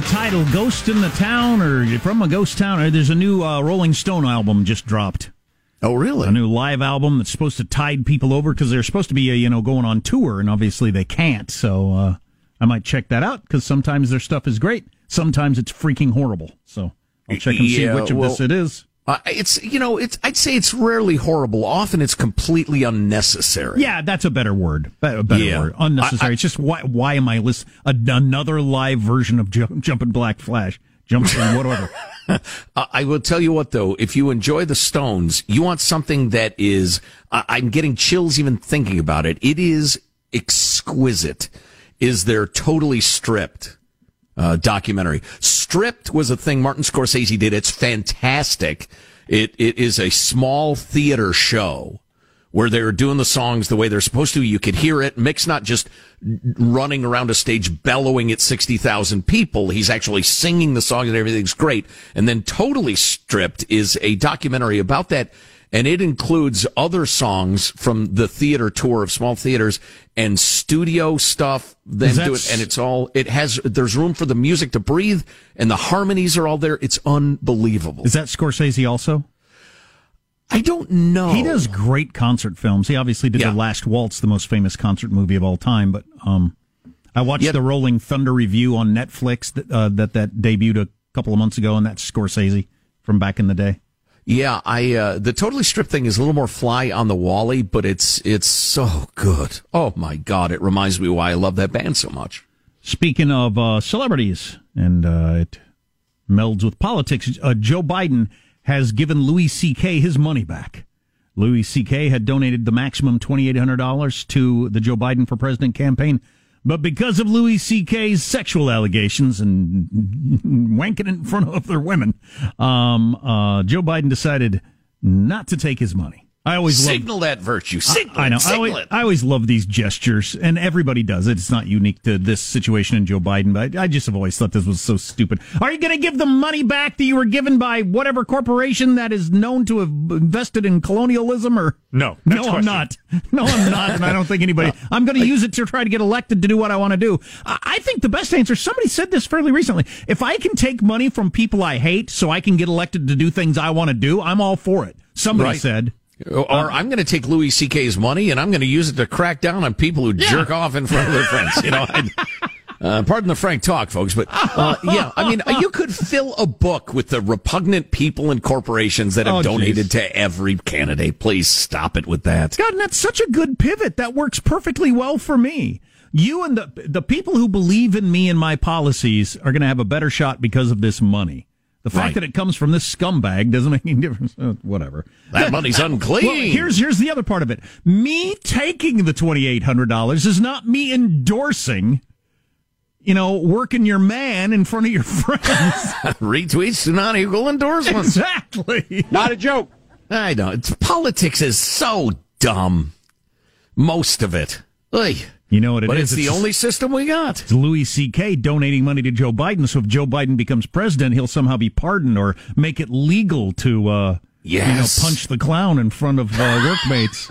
The title, Ghost in the Town, or from a ghost town. Or there's a new uh, Rolling Stone album just dropped. Oh, really? A new live album that's supposed to tide people over because they're supposed to be, uh, you know, going on tour, and obviously they can't. So uh, I might check that out because sometimes their stuff is great, sometimes it's freaking horrible. So I'll check and see which of well, this it is. Uh, it's you know it's I'd say it's rarely horrible. Often it's completely unnecessary. Yeah, that's a better word. A better Yeah. word. Unnecessary. I- I- it's just why why am I listening? Another live version of Jump, Jumpin' Black Flash. Jumping whatever. I will tell you what though, if you enjoy the Stones, you want something that is. I'm getting chills even thinking about it. It is exquisite. Is their totally stripped? Uh, documentary. Stripped was a thing Martin Scorsese did. It's fantastic. It it is a small theater show where they're doing the songs the way they're supposed to. You could hear it. Mick's not just running around a stage bellowing at 60,000 people. He's actually singing the songs and everything's great. And then Totally Stripped is a documentary about that. And it includes other songs from the theater tour of small theaters and studio stuff. Then do it. And it's all, it has, there's room for the music to breathe and the harmonies are all there. It's unbelievable. Is that Scorsese also? I don't know. He does great concert films. He obviously did Yeah. The Last Waltz, the most famous concert movie of all time. But um, I watched Yeah. the Rolling Thunder Revue on Netflix that, uh, that that debuted a couple of months ago, and that's Scorsese from back in the day. Yeah, I uh, the totally stripped thing is a little more fly on the wally, but it's it's so good. Oh my god, it reminds me why I love that band so much. Speaking of uh, celebrities, and uh, it melds with politics, uh, Joe Biden has given Louis C.K. his money back. Louis C.K. had donated the maximum $2,800 to the Joe Biden for President campaign. But because of Louis C.K.'s sexual allegations and wanking in front of other women, um, uh, Joe Biden decided not to take his money. I always love- signal that virtue. Signal I, I know. it, I always. I always love these gestures, and everybody does it. It's not unique to this situation in Joe Biden, but I just have always thought this was so stupid. Are you going to give the money back that you were given by whatever corporation that is known to have invested in colonialism? Or No. no, Next I'm question. not. No, I'm not, and I don't think anybody. I'm going to use it to try to get elected to do what I want to do. I, I think the best answer. Somebody said this fairly recently. If I can take money from people I hate, so I can get elected to do things I want to do, I'm all for it. Somebody Right. said. Or I'm going to take Louis C.K.'s money and I'm going to use it to crack down on people who jerk off in front of their friends. You know, I, uh, pardon the frank talk, folks, but uh, yeah, I mean, you could fill a book with the repugnant people and corporations that have Oh, donated geez. to every candidate. Please stop it with that. God, and that's such a good pivot. That works perfectly well for me. You and the the people who believe in me and my policies are going to have a better shot because of this money. The fact Right. that it comes from this scumbag doesn't make any difference. Uh, whatever. That money's unclean. Well, here's here's the other part of it. Me taking the twenty eight hundred dollars is not me endorsing. You know, working your man in front of your friends. Retweets do not equal endorsements. exactly. Not a joke. I know. It's, politics is so dumb. Most of it. Oy. You know what it but is? it's, the only system we got. It's Louis C.K. donating money to Joe Biden. So if Joe Biden becomes president, he'll somehow be pardoned or make it legal to, uh, Yes. you know, punch the clown in front of uh, workmates.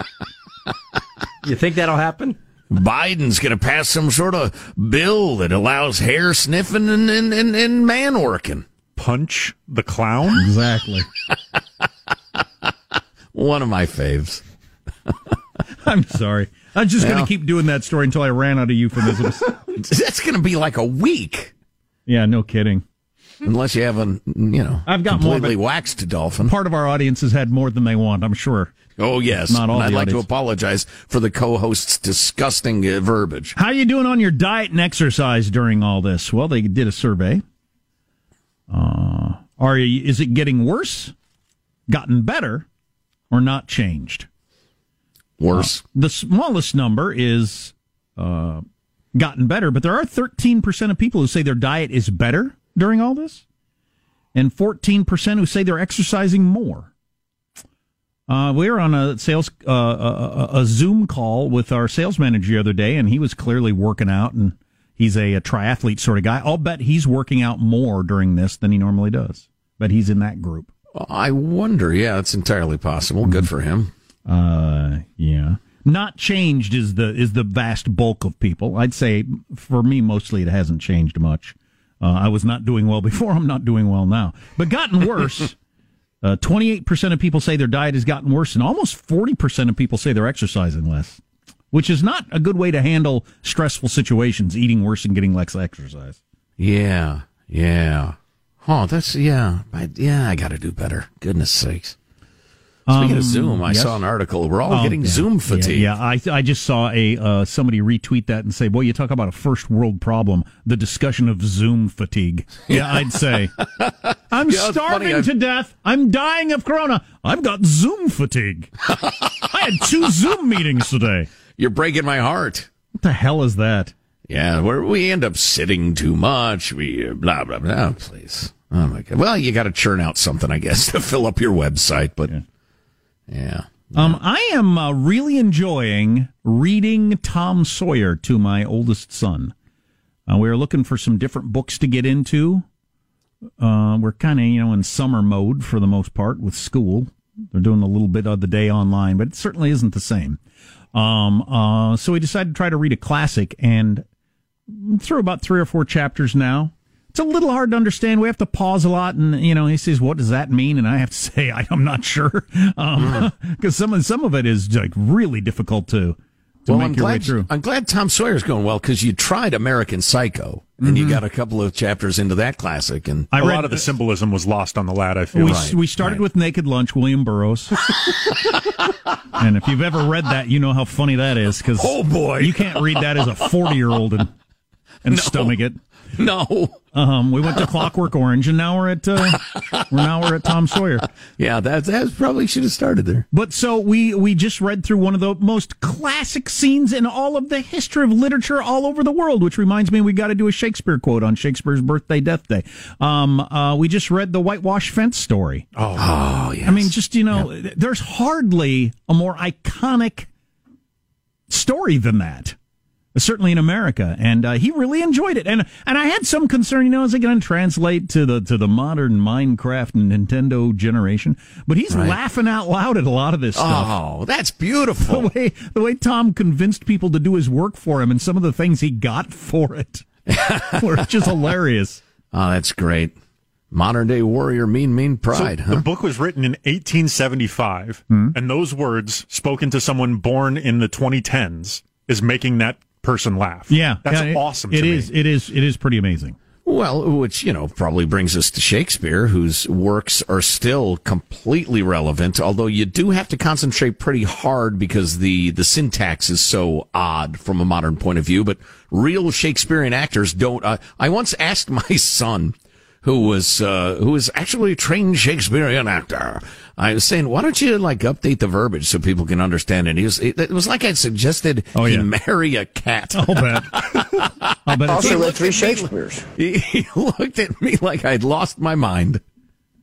You think that'll happen? Biden's going to pass some sort of bill that allows hair sniffing and, and, and, and man working. Punch the clown? exactly. One of my faves. I'm sorry. I'm just going to keep doing that story until I ran out of euphemisms. That's going to be like a week. yeah, no kidding. Unless you have a, you know, I've got more, completely but- waxed dolphin. Part of our audience has had more than they want, I'm sure. Oh, yes. Not all I'd like to apologize for the co-host's disgusting uh, verbiage. How are you doing on your diet and exercise during all this? Well, they did a survey. Uh, are you, is it getting worse, gotten better, or not changed? Worse. The smallest number is uh, gotten better, but there are 13% of people who say their diet is better during all this, and 14% who say they're exercising more. Uh, we were on a sales uh, a, a- a Zoom call with our sales manager the other day, and he was clearly working out, and he's a, a triathlete sort of guy. I'll bet he's working out more during this than he normally does. But he's in that group. I wonder. Yeah, it's entirely possible. Good for him. Uh, yeah. Not changed is the is the vast bulk of people. I'd say for me, mostly it hasn't changed much. Uh, I was not doing well before. I'm not doing well now, but gotten worse. Twenty eight percent of people say their diet has gotten worse, and almost forty percent of people say they're exercising less, which is not a good way to handle stressful situations. Eating worse and getting less exercise. Yeah. Yeah. Oh, that's, yeah. I, yeah, I got to do better. Goodness sakes. Speaking Um, of Zoom, I yes? saw an article. We're all Oh, getting yeah. Zoom fatigue. Yeah, I I just saw a uh, somebody retweet that and say, "Boy, you talk about a first world problem: the discussion of Zoom fatigue." Yeah, I'd say, "I'm Yeah, starving to death. I'm dying of corona. I've got Zoom fatigue. I had two Zoom meetings today. You're breaking my heart. What the hell is that?" Yeah, where we end up sitting too much. We uh, blah blah blah. Oh, please. Oh my god. Well, you got to churn out something, I guess, to fill up your website. But yeah, Um, I am uh, really enjoying reading Tom Sawyer to my oldest son. Uh, we are looking for some different books to get into. Uh, we're kind of, you know, in summer mode for the most part with school. They're doing a little bit of the day online, but it certainly isn't the same. Um, uh, so we decided to try to read a classic and through about three or four chapters now. It's a little hard to understand. We have to pause a lot, and you know, he says, "What does that mean?" And I have to say, I, "I'm not sure," um, hmm. because some of some of it is like really difficult to to well, make I'm your way glad. through. I'm glad Tom Sawyer's going well because you tried American Psycho and you mm-hmm. got a couple of chapters into that classic, and I a read lot of the symbolism was lost on the lad, I feel. we Right, we started right. with Naked Lunch, William Burroughs, and if you've ever read that, you know how funny that is. Because Oh, boy. you can't read that as a forty year old and and stomach it. No. Um, we went to Clockwork Orange, and now we're at uh, we're now we're at Tom Sawyer. Yeah, that that probably should have started there. But so we we just read through one of the most classic scenes in all of the history of literature all over the world, which reminds me we got to do a Shakespeare quote on Shakespeare's birthday, death day. Um, uh, we just read the whitewash fence story. Oh, oh yes. I mean, just you know, there's hardly a more iconic story than that. Certainly in America, and uh, he really enjoyed it. And and I had some concern, you know, is it going to translate to the to the modern Minecraft and Nintendo generation? But he's Right. laughing out loud at a lot of this stuff. Oh, that's beautiful. The beautiful. way the way Tom convinced people to do his work for him, and some of the things he got for it were just hilarious. Oh, that's great. Modern day warrior, mean, mean So pride, huh? The book was written in 1875, Hmm. and those words spoken to someone born in the 2010s is making that person laugh. Yeah, that's yeah, it- awesome. It to is. Me. It is. It is pretty amazing. Well, which, you know, probably brings us to Shakespeare, whose works are still completely relevant, although you do have to concentrate pretty hard because the, the syntax is so odd from a modern point of view, but real Shakespearean actors don't. Uh, I once asked my son, who was, uh, who was actually a trained Shakespearean actor. I was saying, why don't you like update the verbiage so people can understand it? He was, it, it was like I suggested Oh, he yeah. marry a cat. I'll bet. I'll bet. It's, He looked at me- He, he looked at me like I'd lost my mind.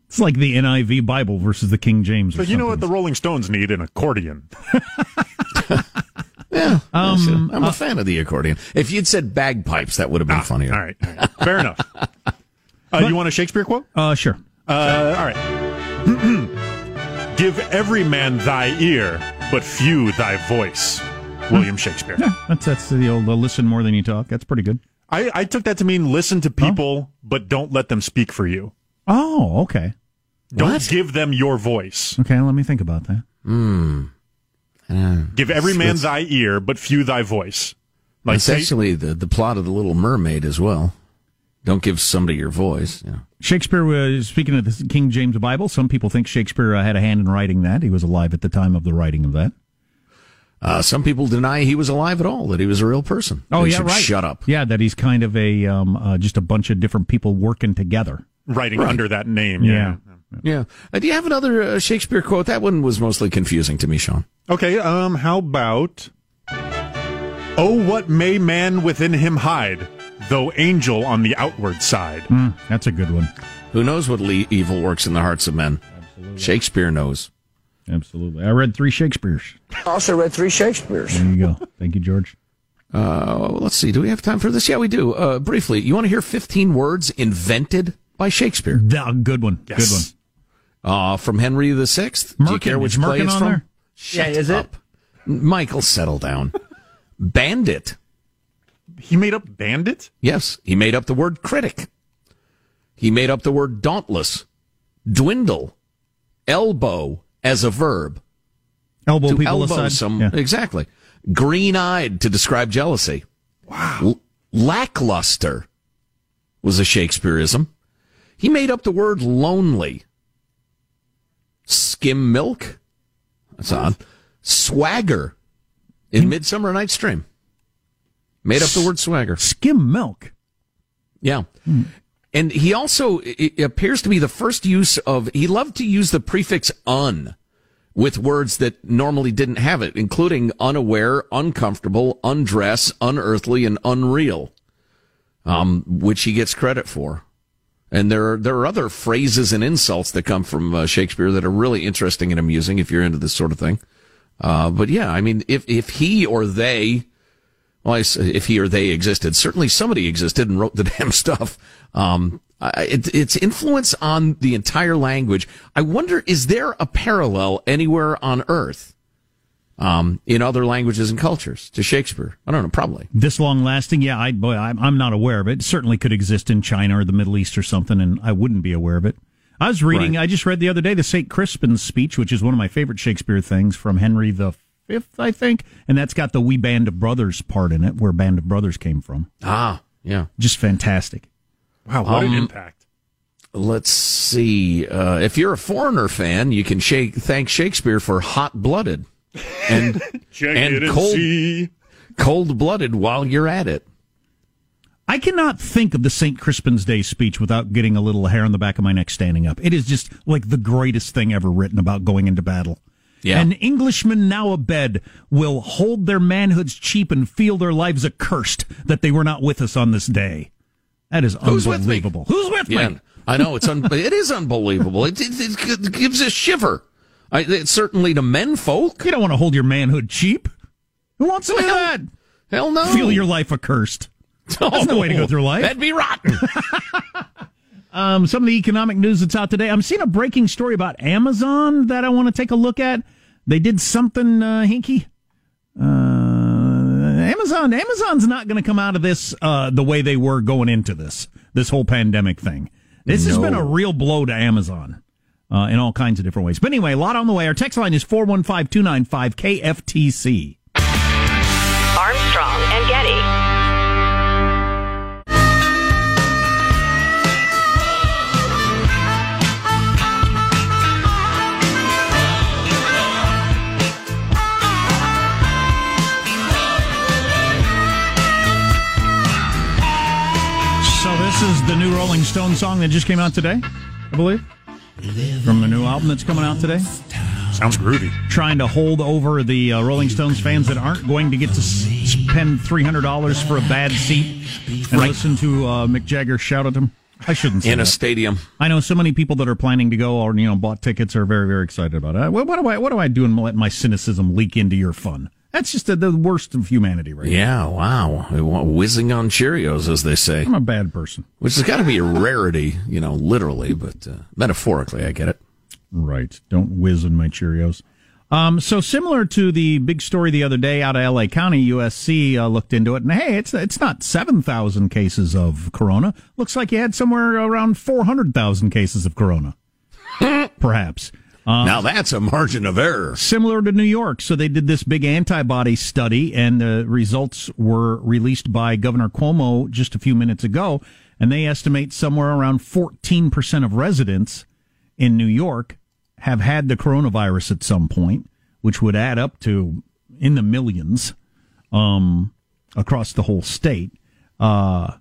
it's like the NIV Bible versus the King James. Or But you know what? The Rolling Stones need an accordion. Yeah, Um, I'm a fan of the accordion. If you'd said bagpipes, that would have been funnier. All right, all right. fair enough. Uh, you want a Shakespeare quote? Uh, sure. Uh, all right. Give every man thy ear, but few thy voice. William Shakespeare. Yeah, that's that's the old uh, listen more than you talk. That's pretty good. I, I took that to mean listen to people, but don't let them speak for you. Oh, okay. Don't What? give them your voice. Okay, let me think about that. Give every man thy ear, but few thy voice. Like It's say, actually the, the plot of The Little Mermaid as well. Don't give somebody your voice. You know. Shakespeare was speaking of the King James Bible. Some people think Shakespeare uh, had a hand in writing that. He was alive at the time of the writing of that. Uh, some people deny he was alive at all, that he was a real person. Oh They yeah, right. Shut up. Yeah, that he's kind of a um, uh, just a bunch of different people working together. writing under that name. Yeah. Yeah. Uh, do you have another uh, Shakespeare quote? That one was mostly confusing to me, Sean. Okay, um, how about Oh, what may man within him hide, though angel on the outward side? Hmm, that's a good one. Who knows what le- evil works in the hearts of men? Absolutely. Shakespeare knows. Absolutely. I read three Shakespeare's. I also read three Shakespeare's. There you go. Thank you, George. Uh, let's see. Do we have time for this? Yeah, we do. Uh, briefly, you want to hear 15 words invented by Shakespeare? The, good one. Yes. Good one. Uh, from Henry VI. Do you care which Is play Merkin it's from? there? Shut Yeah, is it? up. Michael, settle down. Bandit. He made up bandit? Yes, he made up the word critic. He made up the word dauntless, dwindle, elbow as a verb. Elbow to people elbow aside. some Yeah. exactly. Green-eyed to describe jealousy. Wow. lackluster was a Shakespeareism. He made up the word lonely. Skim milk. That's odd. Swagger in Midsummer Night's Dream. Made up the word swagger. Skim milk. Yeah. And he also it appears to be the first use of, he loved to use the prefix un with words that normally didn't have it, including unaware, uncomfortable, undress, unearthly, and unreal, um, which he gets credit for. And there are, there are other phrases and insults that come from uh, Shakespeare that are really interesting and amusing if you're into this sort of thing. Uh, but yeah, I mean, if, if he or they, well, if he or they existed, certainly somebody existed and wrote the damn stuff. Um, it, its influence on the entire language. I wonder, is there a parallel anywhere on Earth, um, in other languages and cultures to Shakespeare? I don't know, probably. This long lasting, yeah, I, boy, I'm, I'm not aware of it. It certainly could exist in China or the Middle East or something, and I wouldn't be aware of it. I was reading, Right. I just read the other day the St. Crispin's speech, which is one of my favorite Shakespeare things from Henry the Fifth, I think, and that's got the We Band of Brothers part in it, where Band of Brothers came from. Ah, yeah. Just fantastic. Wow, what an Um, impact. Let's see. Uh, if you're a Foreigner fan, you can shake, thank Shakespeare for hot blooded and, Check and cold cold blooded while you're at it. I cannot think of the St. Crispin's Day speech without getting a little hair on the back of my neck standing up. It is just like the greatest thing ever written about going into battle. Yeah. And Englishmen now abed will hold their manhoods cheap and feel their lives accursed that they were not with us on this day. That is Who's with unbelievable. Who's with Yeah, me? I know it's un- it is unbelievable. It, it, it gives a shiver. I, it's certainly to men folk. You don't want to hold your manhood cheap. Who wants to do Well, that? Hell no. Feel your life accursed. That's no way to go through life. That'd be rotten. Um, some of the economic news that's out today. I'm seeing a breaking story about Amazon that I want to take a look at. They did something uh, hinky. Uh, Amazon, Amazon's not going to come out of this uh, the way they were going into this this whole pandemic thing. This has been a real blow to Amazon uh, in all kinds of different ways. But anyway, a lot on the way. Our text line is four one five two nine five KFTC. Is the new Rolling Stone song that just came out today, I believe, from the new album that's coming out today. Sounds groovy. Trying to hold over the uh, Rolling Stones fans that aren't going to get to spend three hundred dollars for a bad seat and Right. listen to uh, Mick Jagger shout at them. I shouldn't say In a that. stadium. I know so many people that are planning to go or you know bought tickets are very very excited about it. What, what do I what do I do and let my cynicism leak into your fun? That's just the, the worst of humanity, right? Yeah, wow. Whizzing on Cheerios, as they say. I'm a bad person. Which has got to be a rarity, you know, literally, but uh, metaphorically, I get it. Right. Don't whiz in my Cheerios. Um, so similar to the big story the other day out of LA County, USC uh, looked into it, and hey, it's it's not seven thousand cases of corona. Looks like you had somewhere around four hundred thousand cases of corona, perhaps. Uh, now that's a margin of error. Similar to New York, so they did this big antibody study, and the results were released by Governor Cuomo just a few minutes ago, and they estimate somewhere around fourteen percent of residents in New York have had the coronavirus at some point, which would add up to in the millions um, across the whole state. Uh,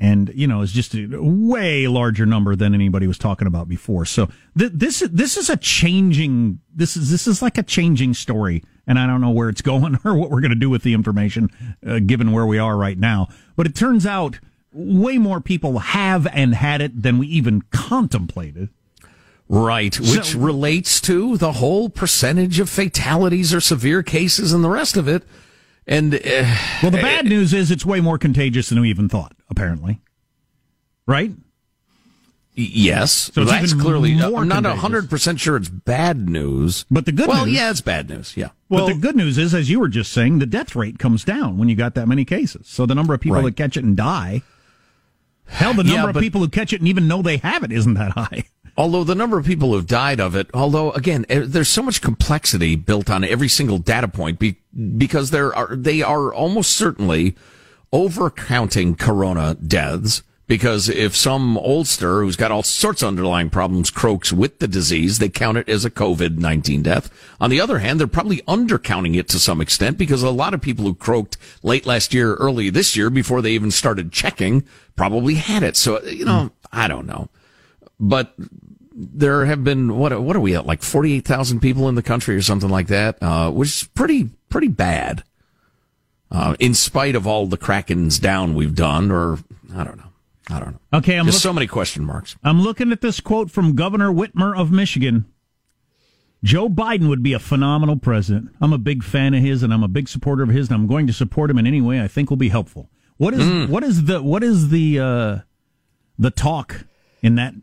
and you know, it's just a way larger number than anybody was talking about before. So th- this this is a changing this is this is like a changing story, and I don't know where it's going or what we're going to do with the information, uh, given where we are right now. But it turns out way more people have and had it than we even contemplated. Right, which So- relates to the whole percentage of fatalities or severe cases and the rest of it. And uh, Well, the bad news is it's way more contagious than we even thought. Apparently, right? yes, So it's that's clearly. more I'm not contagious. hundred percent sure it's bad news, But the good well, news, yeah, it's bad news. Yeah, but the good news is, as you were just saying, the death rate comes down when you got that many cases. So the number of people Right. that catch it and die, hell, the number Yeah, of people who catch it and even know they have it isn't that high. Although the number of people who've died of it, although again, eh, there's so much complexity built on every single data point be, because there are, they are almost certainly overcounting corona deaths. Because if some oldster who's got all sorts of underlying problems croaks with the disease, they count it as a COVID-19 death. On the other hand, they're probably undercounting it to some extent because a lot of people who croaked late last year, early this year, before they even started checking, probably had it. So, you know, I don't know but there have been what what are we at like forty eight thousand people in the country or something like that, uh, which is pretty pretty bad. Uh, in spite of all the crackings down we've done, or I don't know, I don't know. Okay, I'm Just look- so many question marks. I'm looking at this quote from Governor Whitmer of Michigan. Joe Biden would be a phenomenal president. I'm a big fan of his, and I'm a big supporter of his, and I'm going to support him in any way I think will be helpful. What is what is the what is the uh, the talk in that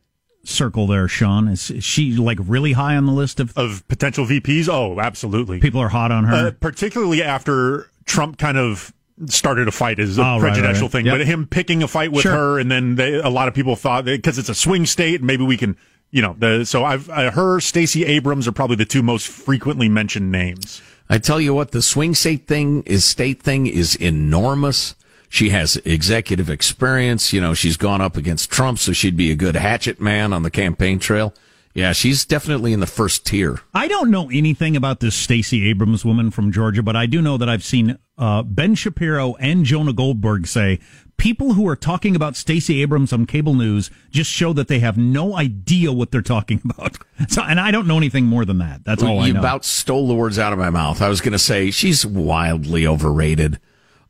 circle there, Sean? Is, is she like really high on the list of Of potential VPs? Oh, absolutely. people are hot on her? Uh, particularly after Trump kind of started a fight is a Oh, right, prejudicial right. thing, Yep. but him picking a fight with Sure. her, and then they, a lot of people thought because it's a swing state, maybe we can, you know, the, so I've uh, her, Stacey Abrams are probably the two most frequently mentioned names. I tell you what, the swing state thing is state thing is enormous. She has executive experience. You know, she's gone up against Trump, so she'd be a good hatchet man on the campaign trail. Yeah, she's definitely in the first tier. I don't know anything about this Stacey Abrams woman from Georgia, but I do know that I've seen uh, Ben Shapiro and Jonah Goldberg say people who are talking about Stacey Abrams on cable news just show that they have no idea what they're talking about. So, and I don't know anything more than that. That's all I you about stole the words out of my mouth. I was going to say she's wildly overrated.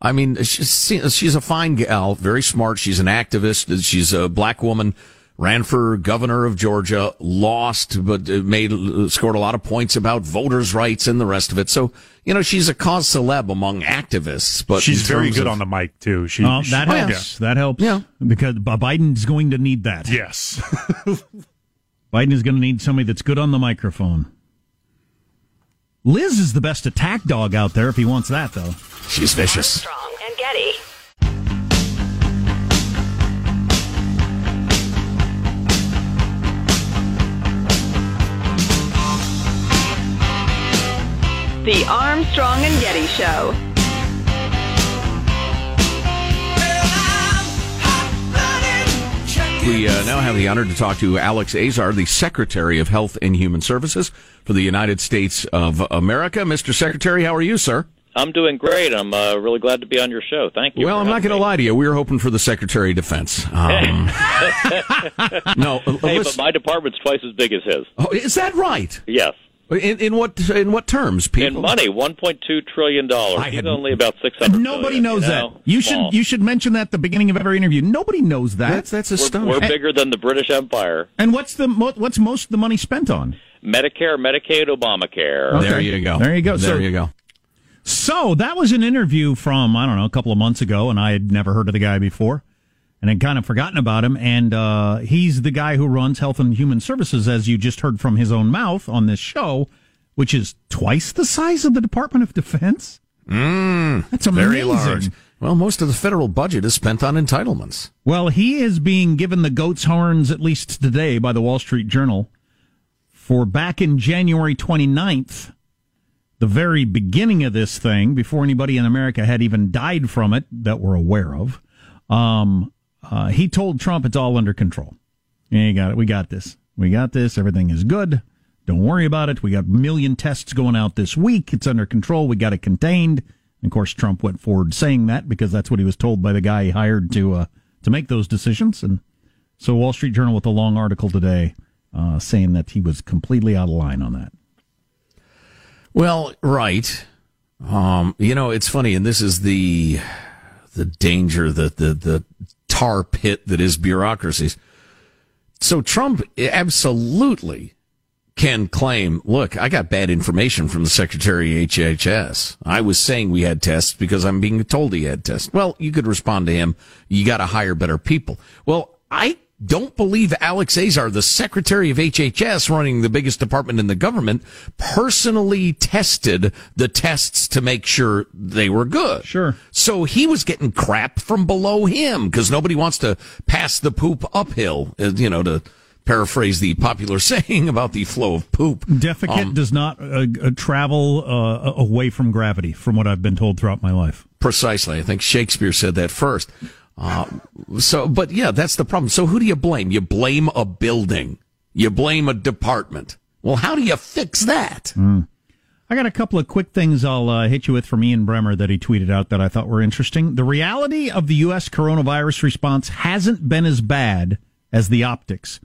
I mean, she's, she's a fine gal, very smart. She's an activist. She's a black woman. Ran for governor of Georgia, lost, but uh, made uh, scored a lot of points about voters' rights and the rest of it. So you know, she's a cause celeb among activists. But she's very good of, on the mic too. She, oh, that she, helps. Yeah. That helps. Yeah, because Biden's going to need that. Yes. Biden is going to need somebody that's good on the microphone. Liz is the best attack dog out there if he wants that, though. She's vicious. Armstrong and Getty. The Armstrong and Getty Show. We uh, now have the honor to talk to Alex Azar, the Secretary of Health and Human Services for the United States of America. Mr. Secretary, how are you, sir? I'm doing great. I'm uh, really glad to be on your show. Thank you. Well, I'm not going to lie to you. We were hoping for the Secretary of Defense. Um, no, hey, but my department's twice as big as his. Oh, is that right? Yes. In, in what in what terms, people? In money, one point two trillion dollars. He's only about six hundred. Nobody billion, knows you know? that. You Small. should you should mention that at the beginning of every interview. Nobody knows that. That's that's We're, we're bigger than the British Empire. And what's the what's most of the money spent on? Medicare, Medicaid, Obamacare. Okay. There you go. There you go. There So- you go. So that was an interview from I don't know a couple of months ago, and I had never heard of the guy before, and had kind of forgotten about him. And uh, he's the guy who runs Health and Human Services, as you just heard from his own mouth on this show, which is twice the size of the Department of Defense. Mm, That's amazing. very large. Well, most of the federal budget is spent on entitlements. Well, he is being given the goat's horns at least today by the Wall Street Journal for back in January 29th, the very beginning of this thing, before anybody in America had even died from it that we're aware of. Um, uh, he told Trump it's all under control. Yeah, you got it. We got this. We got this. Everything is good. Don't worry about it. We got a million tests going out this week. It's under control. We got it contained. And of course, Trump went forward saying that because that's what he was told by the guy he hired to uh, to make those decisions. And so, Wall Street Journal with a long article today uh, saying that he was completely out of line on that. Well, right. Um, you know, it's funny, and this is the the danger, that the the tar pit that is bureaucracies. So Trump absolutely can claim, look, I got bad information from the Secretary of HHS. I was saying we had tests because I'm being told he had tests. Well, you could respond to him, you got to hire better people. Well, I don't believe Alex Azar, the Secretary of HHS running the biggest department in the government, personally tested the tests to make sure they were good. Sure. So he was getting crap from below him because nobody wants to pass the poop uphill, uh, you know, to paraphrase the popular saying about the flow of poop. Defecate Um, does not uh, uh, travel uh, away from gravity, from what I've been told throughout my life. Precisely. I think Shakespeare said that first. Uh, so, but yeah, that's the problem. So who do you blame? You blame a building. You blame a department. Well, how do you fix that? I got a couple of quick things I'll uh, hit you with from Ian Bremmer that he tweeted out that I thought were interesting. The reality of the U.S. coronavirus response hasn't been as bad as the optics.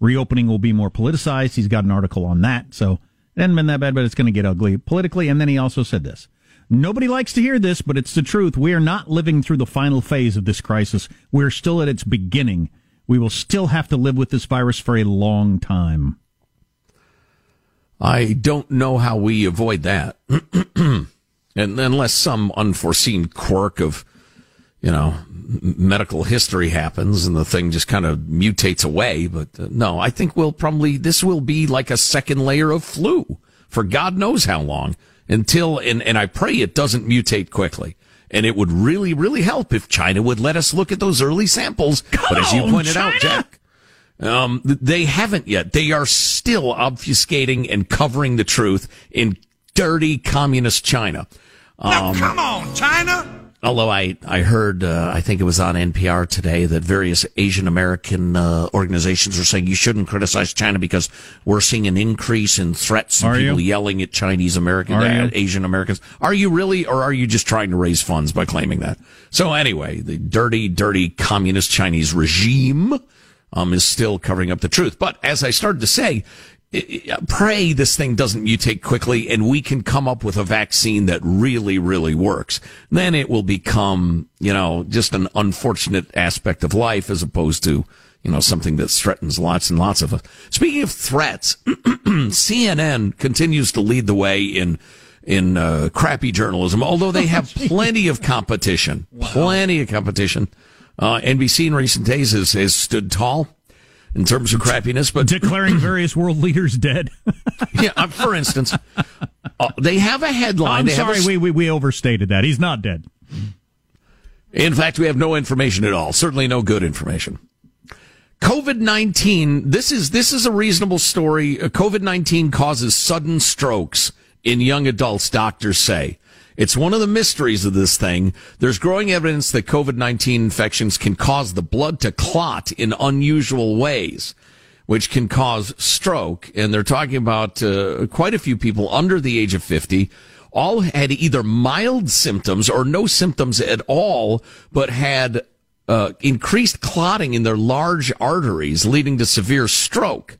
Reopening will be more politicized. He's got an article on that. So it hasn't been that bad, but it's going to get ugly politically. And then he also said this. Nobody likes to hear this, but it's the truth. We are not living through the final phase of this crisis. We're still at its beginning. We will still have to live with this virus for a long time. I don't know how we avoid that. and unless some unforeseen quirk of, you know, medical history happens and the thing just kind of mutates away. But uh, no, I think we'll probably, this will be like a second layer of flu for God knows how long until, and, and I pray it doesn't mutate quickly. And it would really, really help if China would let us look at those early samples. but as you pointed out, Jack, um, they haven't yet. They are still obfuscating and covering the truth in dirty communist China. Um, Now, come on, China. Although I, I heard, uh, I think it was on NPR today that various Asian American uh, organizations are saying you shouldn't criticize China because we're seeing an increase in threats and Are people you? yelling at Chinese American, Are uh. Asian Americans. Are you really, or are you just trying to raise funds by claiming that? So anyway, the dirty, dirty communist Chinese regime um, is still covering up the truth. But as I started to say, pray this thing doesn't mutate quickly and we can come up with a vaccine that really, really works. Then it will become, you know, just an unfortunate aspect of life as opposed to, you know, something that threatens lots and lots of us. Speaking of threats, CNN continues to lead the way in in uh, crappy journalism, although they have plenty of competition. Plenty of competition. Uh, NBC in recent days has, has stood tall in terms of crappiness, but Declaring various world leaders dead. yeah, uh, for instance, uh, they have a headline. I'm they have sorry, a- we, we we overstated that. He's not dead. In fact, we have no information at all. Certainly no good information. COVID nineteen. This is this is a reasonable story. COVID nineteen causes sudden strokes in young adults. Doctors say it's one of the mysteries of this thing. There's growing evidence that COVID nineteen infections can cause the blood to clot in unusual ways, which can cause stroke. And they're talking about uh, quite a few people under the age of fifty all had either mild symptoms or no symptoms at all, but had uh, increased clotting in their large arteries, leading to severe stroke.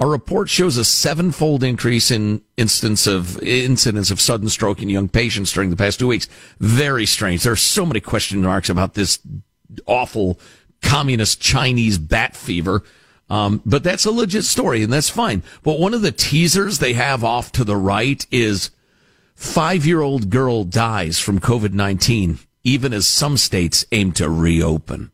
A report shows a sevenfold increase in instance of incidence of sudden stroke in young patients during the past two weeks. Very strange. There are so many question marks about this awful communist Chinese bat fever. Um, but that's a legit story, and that's fine. But one of the teasers they have off to the right is five year old girl dies from COVID 19, even as some states aim to reopen.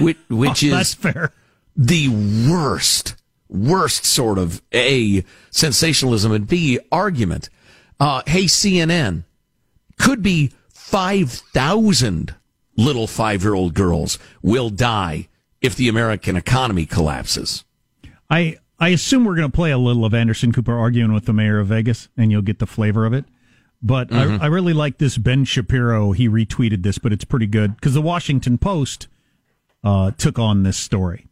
Which, which Oh, is fair. the worst, worst sort of A, sensationalism, and B, argument. Uh, hey, CNN, could be 5,000 little five year old girls will die if the American economy collapses. I I assume we're going to play a little of Anderson Cooper arguing with the mayor of Vegas, and you'll get the flavor of it. But Mhm. I, I really like this Ben Shapiro. He retweeted this, but it's pretty good because the Washington Post uh, took on this story,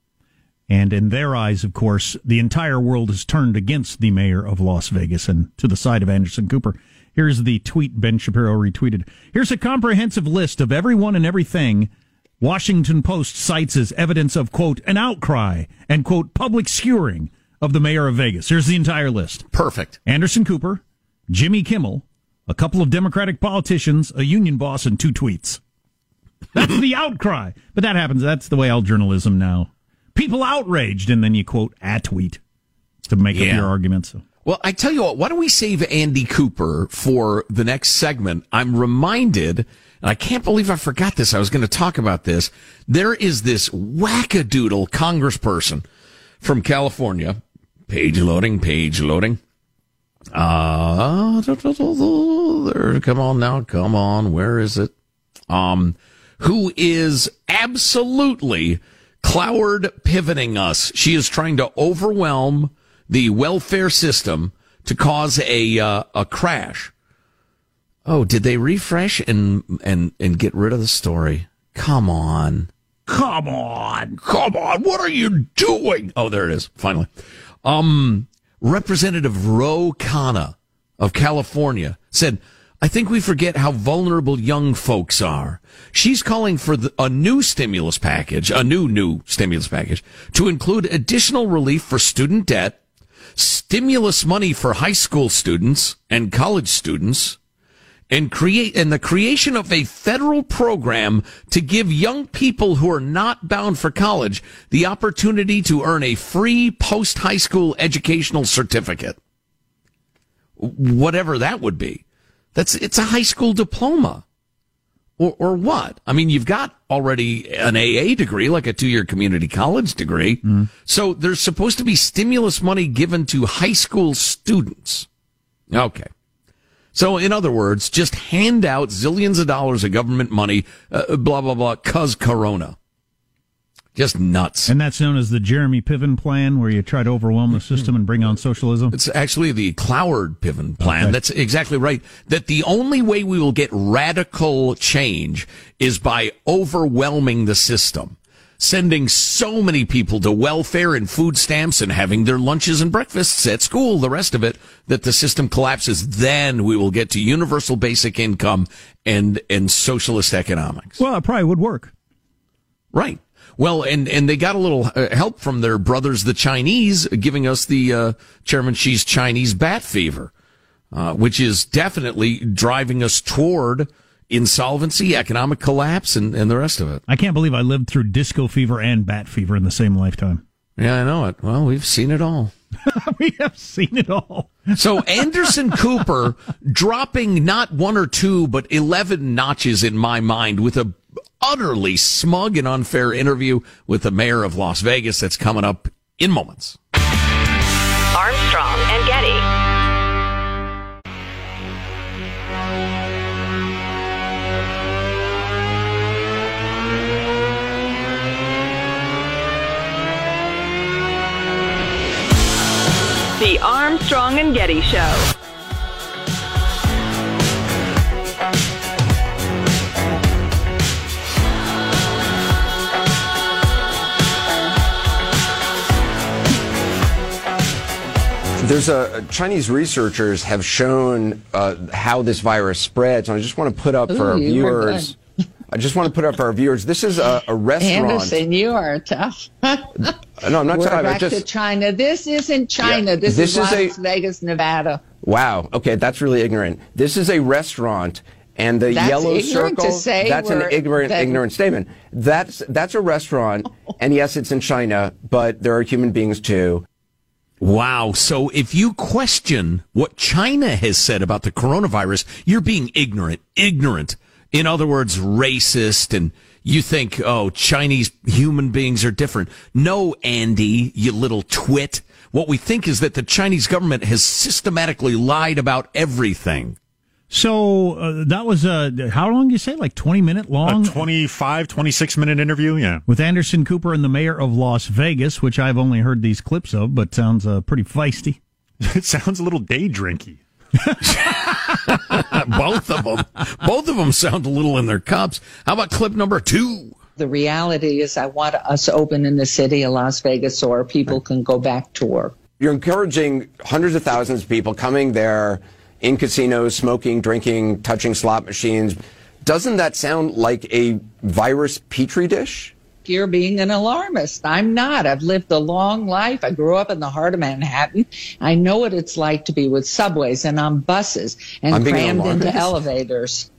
and in their eyes, of course, the entire world has turned against the mayor of Las Vegas and to the side of Anderson Cooper. Here's the tweet Ben Shapiro retweeted. Here's a comprehensive list of everyone and everything Washington Post cites as evidence of, quote, an outcry and, quote, public skewering of the mayor of Vegas. Here's the entire list. Perfect. Anderson Cooper, Jimmy Kimmel, a couple of Democratic politicians, a union boss, and two tweets. That's the outcry. But that happens. That's the way all journalism now. People outraged, and then you quote a tweet to make up your argument. So. Well, I tell you what, why don't we save Andy Cooper for the next segment? I'm reminded, and I can't believe I forgot this. I was going to talk about this. There is this wackadoodle congressperson from California. Page loading, page loading. Uh, there, come on now, come on. Where is it? Um, who is absolutely Cloward pivoting us. She is trying to overwhelm the welfare system to cause a uh, a crash. Oh, did they refresh and and and get rid of the story? Come on. Come on. Come on. What are you doing? Oh, there it is. Finally. Um Representative Ro Khanna of California said, I think we forget how vulnerable young folks are. She's calling for the, a new stimulus package, a new, new stimulus package to include additional relief for student debt, stimulus money for high school students and college students, and create, and the creation of a federal program to give young people who are not bound for college the opportunity to earn a free post high school educational certificate. Whatever that would be. That's, it's a high school diploma. Or, or what? I mean, you've got already an AA degree, like a two year community college degree. So there's supposed to be stimulus money given to high school students. Okay. So, in other words, just hand out zillions of dollars of government money, uh, blah, blah, blah, cause Corona. Just nuts. And that's known as the Jeremy Piven plan, where you try to overwhelm the system and bring on socialism. It's actually the Cloward Piven plan. Okay. That's exactly right. That the only way we will get radical change is by overwhelming the system. Sending so many people to welfare and food stamps and having their lunches and breakfasts at school, the rest of it, that the system collapses. Then we will get to universal basic income and, and socialist economics. Well, it probably would work. Right. Well, and, and they got a little uh, help from their brothers, the Chinese, giving us the uh, Chairman Xi's Chinese bat fever, uh, which is definitely driving us toward insolvency, economic collapse, and, and the rest of it. I can't believe I lived through disco fever and bat fever in the same lifetime. Yeah, I know it. Well, we've seen it all. we have seen it all. So Anderson Cooper dropping not one or two, but 11 notches in my mind with a utterly smug and unfair interview with the mayor of Las Vegas that's coming up in moments. Armstrong and Getty. The Armstrong and Getty Show. There's a Chinese researchers have shown uh, how this virus spreads, and I just want to put up for our viewers. I just want to put up for our viewers. This is a, a restaurant. Anderson, you are tough. no, I'm not We're. I back just to China. This isn't China. Yeah, This, this is is a- Las Vegas, Nevada. wow. Okay, that's really ignorant. This is a restaurant, and the That's yellow ignorant to circle. say that's an ignorant, that- ignorant statement. That's that's a restaurant, and yes, it's in China, but there are human beings too. Wow. So if you question what China has said about the coronavirus, you're being ignorant. Ignorant. In other words, racist and you think, oh, Chinese human beings are different. No, Andy, you little twit. What we think is that the Chinese government has systematically lied about everything. So uh, that was uh, how long did you say? Like twenty minute long. A 25, 26 minute interview. Yeah. with Anderson Cooper and the mayor of Las Vegas, which I've only heard these clips of, but sounds uh, pretty feisty. It sounds a little day drinky. both of them, both of them sound a little in their cups. How about clip number two? The reality is, I want us open in the city of Las Vegas so our people can go back to work. You're encouraging hundreds of thousands of people coming there in casinos, smoking, drinking, touching slot machines. Doesn't that sound like a virus petri dish? You're being an alarmist. I'm not. I've lived a long life. I grew up in the heart of Manhattan. I know what it's like to be with subways and on buses and I'm crammed into elevators.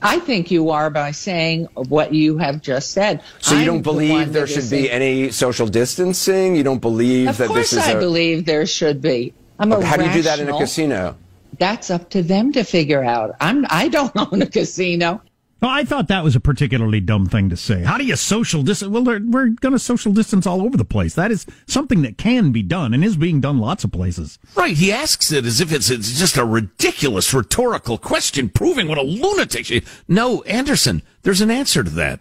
I think you are by saying what you have just said. So you I'm don't the believe there should be any social distancing? You don't believe Of that this is Of course, I a believe there should be. I'm a How do you do that in a casino? That's up to them to figure out. I'm. I don't own a casino. Well, I thought that was a particularly dumb thing to say. How do you social distance? Well, we're, we're going to social distance all over the place. That is something that can be done and is being done lots of places. Right. He asks it as if it's, it's just a ridiculous rhetorical question proving what a lunatic she No, Anderson, there's an answer to that.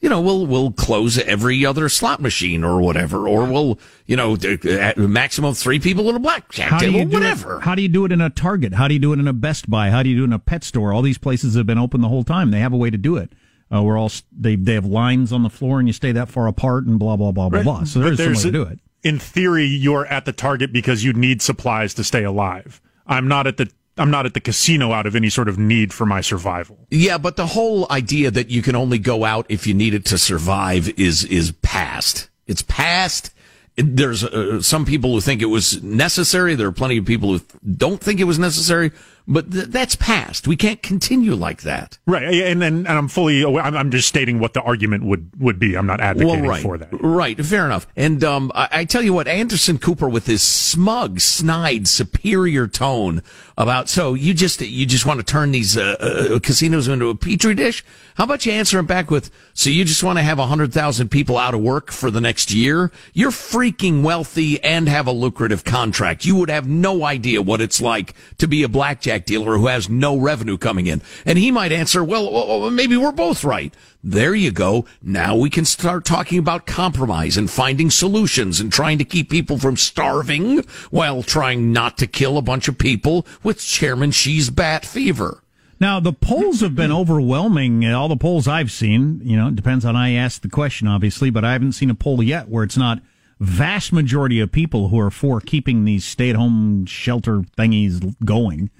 You know, we'll, we'll close every other slot machine or whatever, or we'll, you know, at maximum three people in a blackjack How table, you do whatever. It, how do you do it in a Target? How do you do it in a Best Buy? How do you do it in a pet store? All these places have been open the whole time. They have a way to do it. Uh, we're all they they have lines on the floor and you stay that far apart and blah blah blah blah Right. blah. So But there's some way there's to do it. In theory, you're at the target because you need supplies to stay alive. I'm not at the I'm not at the casino out of any sort of need for my survival. Yeah, but the whole idea that you can only go out if you need it to survive is is past. It's past. There's uh, some people who think it was necessary. There are plenty of people who don't think it was necessary. But th- that's past. We can't continue like that. Right, and and, and I'm fully aware. I'm, I'm just stating what the argument would would be. I'm not advocating well, right, for that. Right, fair enough. And um, I, I tell you what, Anderson Cooper with his smug, snide, superior tone about so you just you just want to turn these uh, uh, casinos into a petri dish. How about you answer him back with so you just want to have hundred thousand people out of work for the next year? You're freaking wealthy and have a lucrative contract. You would have no idea what it's like to be a blackjack Pontiac dealer who has no revenue coming in. And he might answer, well, maybe we're both right. There you go. Now we can start talking about compromise and finding solutions and trying to keep people from starving while trying not to kill a bunch of people with Chairman Xi's bat fever. Now the polls have been overwhelming. All the polls I've seen, you know, it depends on I asked the question, obviously, but I haven't seen a poll yet where it's not vast majority of people who are for keeping these stay-at-home shelter thingies going.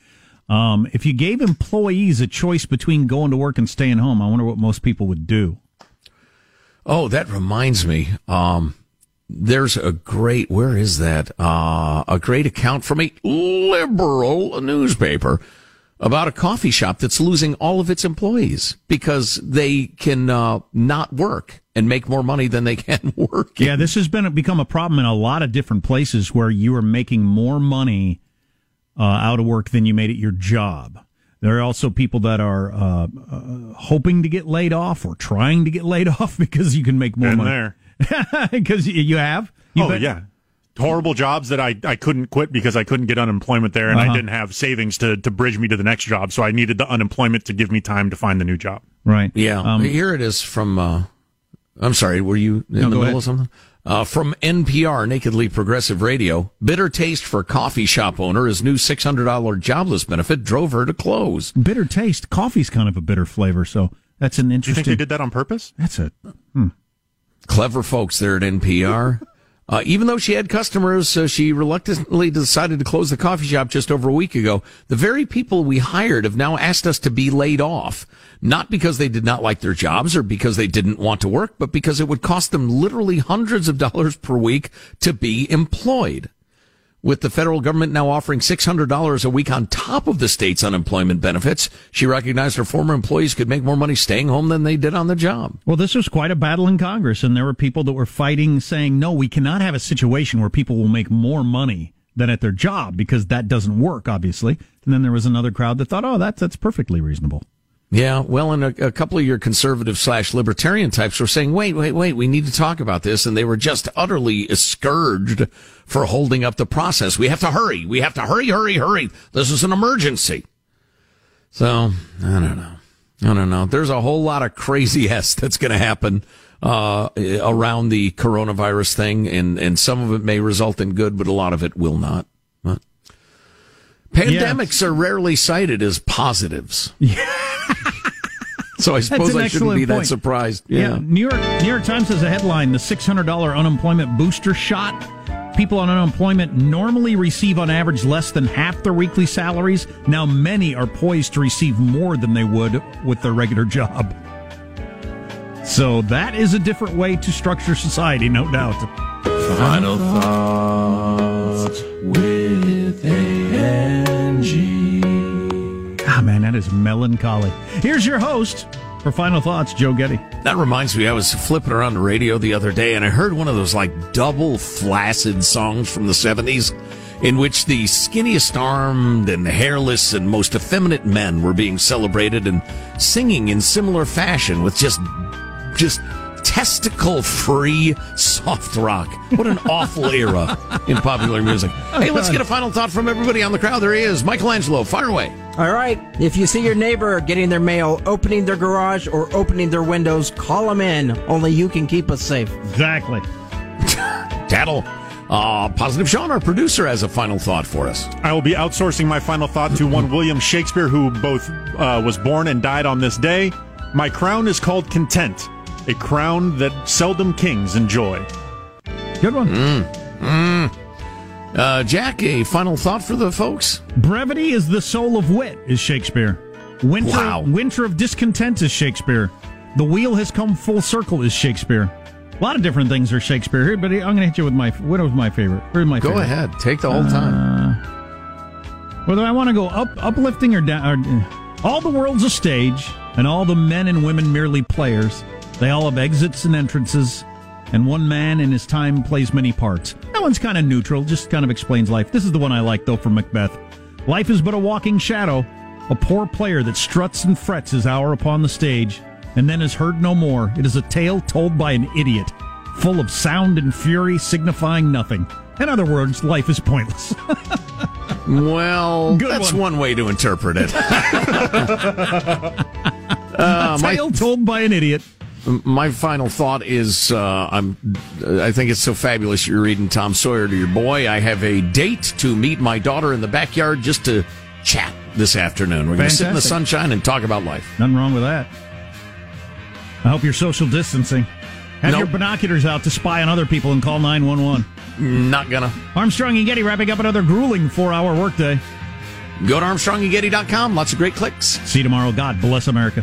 Um, if you gave employees a choice between going to work and staying home, I wonder what most people would do. Oh, that reminds me. Um, there's a great, where is that? Uh, a great account from a liberal newspaper about a coffee shop that's losing all of its employees because they can uh, not work and make more money than they can work. Yeah, this has been become a problem in a lot of different places where you are making more money uh, out of work than you made at your job. There are also people that are uh, uh, hoping to get laid off or trying to get laid off because you can make more Been money. there. Because you have. You oh bet- yeah, horrible jobs that I, I couldn't quit because I couldn't get unemployment there, and I Uh-huh. didn't have savings to to bridge me to the next job. So I needed the unemployment to give me time to find the new job. Right. Yeah. Um, Here it is from. Uh, I'm sorry. Were you in No, the middle ahead. of something? Uh, from NPR, Nakedly Progressive Radio. Bitter taste for coffee shop owner as new $600 jobless benefit drove her to close. bitter taste. Coffee's kind of a bitter flavor, so that's an Do you interesting. think they did that on purpose? That's a Clever folks there at NPR. Uh, even though she had customers, uh, she reluctantly decided to close the coffee shop just over a week ago. The very people we hired have now asked us to be laid off, not because they did not like their jobs or because they didn't want to work, but because it would cost them literally hundreds of dollars per week to be employed. With the federal government now offering $600 a week on top of the state's unemployment benefits, she recognized her former employees could make more money staying home than they did on the job. Well, this was quite a battle in Congress, and there were people that were fighting, saying, no, we cannot have a situation where people will make more money than at their job because that doesn't work, obviously. And then there was another crowd that thought, oh, that's, that's perfectly reasonable. Yeah, well, and a, a couple of your conservative slash libertarian types were saying, wait, wait, wait, we need to talk about this. And they were just utterly scourged for holding up the process. We have to hurry. We have to hurry, hurry, hurry. This is an emergency. So, I don't know. I don't know. There's a whole lot of crazy-ass that's going to happen uh, around the coronavirus thing, and, and some of it may result in good, but a lot of it will not. But pandemics are rarely cited as positives. So I suppose an I shouldn't excellent be that surprised. Yeah. Yeah. New York New York Times has a headline: the six hundred dollar unemployment booster shot. People on unemployment normally receive on average less than half their weekly salaries. Now many are poised to receive more than they would with their regular job. So that is a different way to structure society, no doubt. Final thoughts with Angie. That is melancholy. Here's your host for Final Thoughts, Joe Getty. That reminds me, I was flipping around the radio the other day and I heard one of those like double flaccid songs from the 70s in which the skinniest armed and hairless and most effeminate men were being celebrated and singing in similar fashion with just, just testicle free soft rock. What an awful era in popular music. Hey, let's get a final thought from everybody on the crowd. There he is, Michelangelo. Fire away. All right. If you see your neighbor getting their mail, opening their garage, or opening their windows, call them in. Only you can keep us safe. Exactly. Tattle. Uh, Positive Sean, our producer, has a final thought for us. I will be outsourcing my final thought to one William Shakespeare, who both uh, was born and died on this day. My crown is called content, a crown that seldom kings enjoy. Good one. Mm. Uh, Jack, a final thought for the folks? Brevity is the soul of wit, is Shakespeare. Winter, Wow. winter of discontent is Shakespeare. The wheel has come full circle is Shakespeare. A lot of different things are Shakespeare here, but I'm going to hit you with my what was my favorite? Where's my Go favorite? ahead. Take the whole time. Whether I want to go up, uplifting or down. Or, all the world's a stage, and all the men and women merely players. They all have exits and entrances, and one man in his time plays many parts. That one's kind of neutral, just kind of explains life. This is the one I like, though, from Macbeth. Life is but a walking shadow, a poor player that struts and frets his hour upon the stage, and then is heard no more. It is a tale told by an idiot, full of sound and fury, signifying nothing. In other words, life is pointless. Well, Good that's one. one way to interpret it. Uh, a tale told by an idiot. My final thought is, uh, I'm. I think it's so fabulous you're reading Tom Sawyer to your boy. I have a date to meet my daughter in the backyard just to chat this afternoon. We're going to sit in the sunshine and talk about life. Nothing wrong with that. I hope you're social distancing. Have Nope. your binoculars out to spy on other people and call 911. Not gonna. Armstrong and Getty wrapping up another grueling four hour workday. Go to ArmstrongandGetty.com. Lots of great clicks. See you tomorrow. God bless America.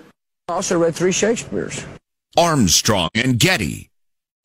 I also read three Shakespeare's. Armstrong and Getty.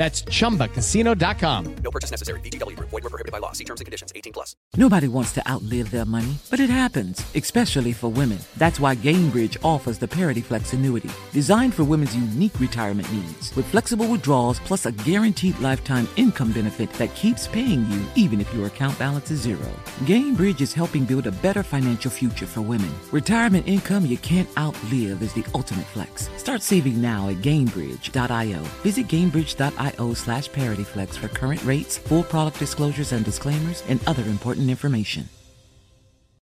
That's chumbacasino.com. No purchase necessary. VGW Group. Void were prohibited by law. See terms and conditions. 18 plus. Nobody wants to outlive their money, but it happens, especially for women. That's why Gainbridge offers the Parity Flex annuity, designed for women's unique retirement needs, with flexible withdrawals plus a guaranteed lifetime income benefit that keeps paying you even if your account balance is zero. Gainbridge is helping build a better financial future for women. Retirement income you can't outlive is the ultimate flex. Start saving now at Gainbridge.io. Visit Gainbridge.io slash ParityFlex for current rates, full product disclosures and disclaimers, and other important information.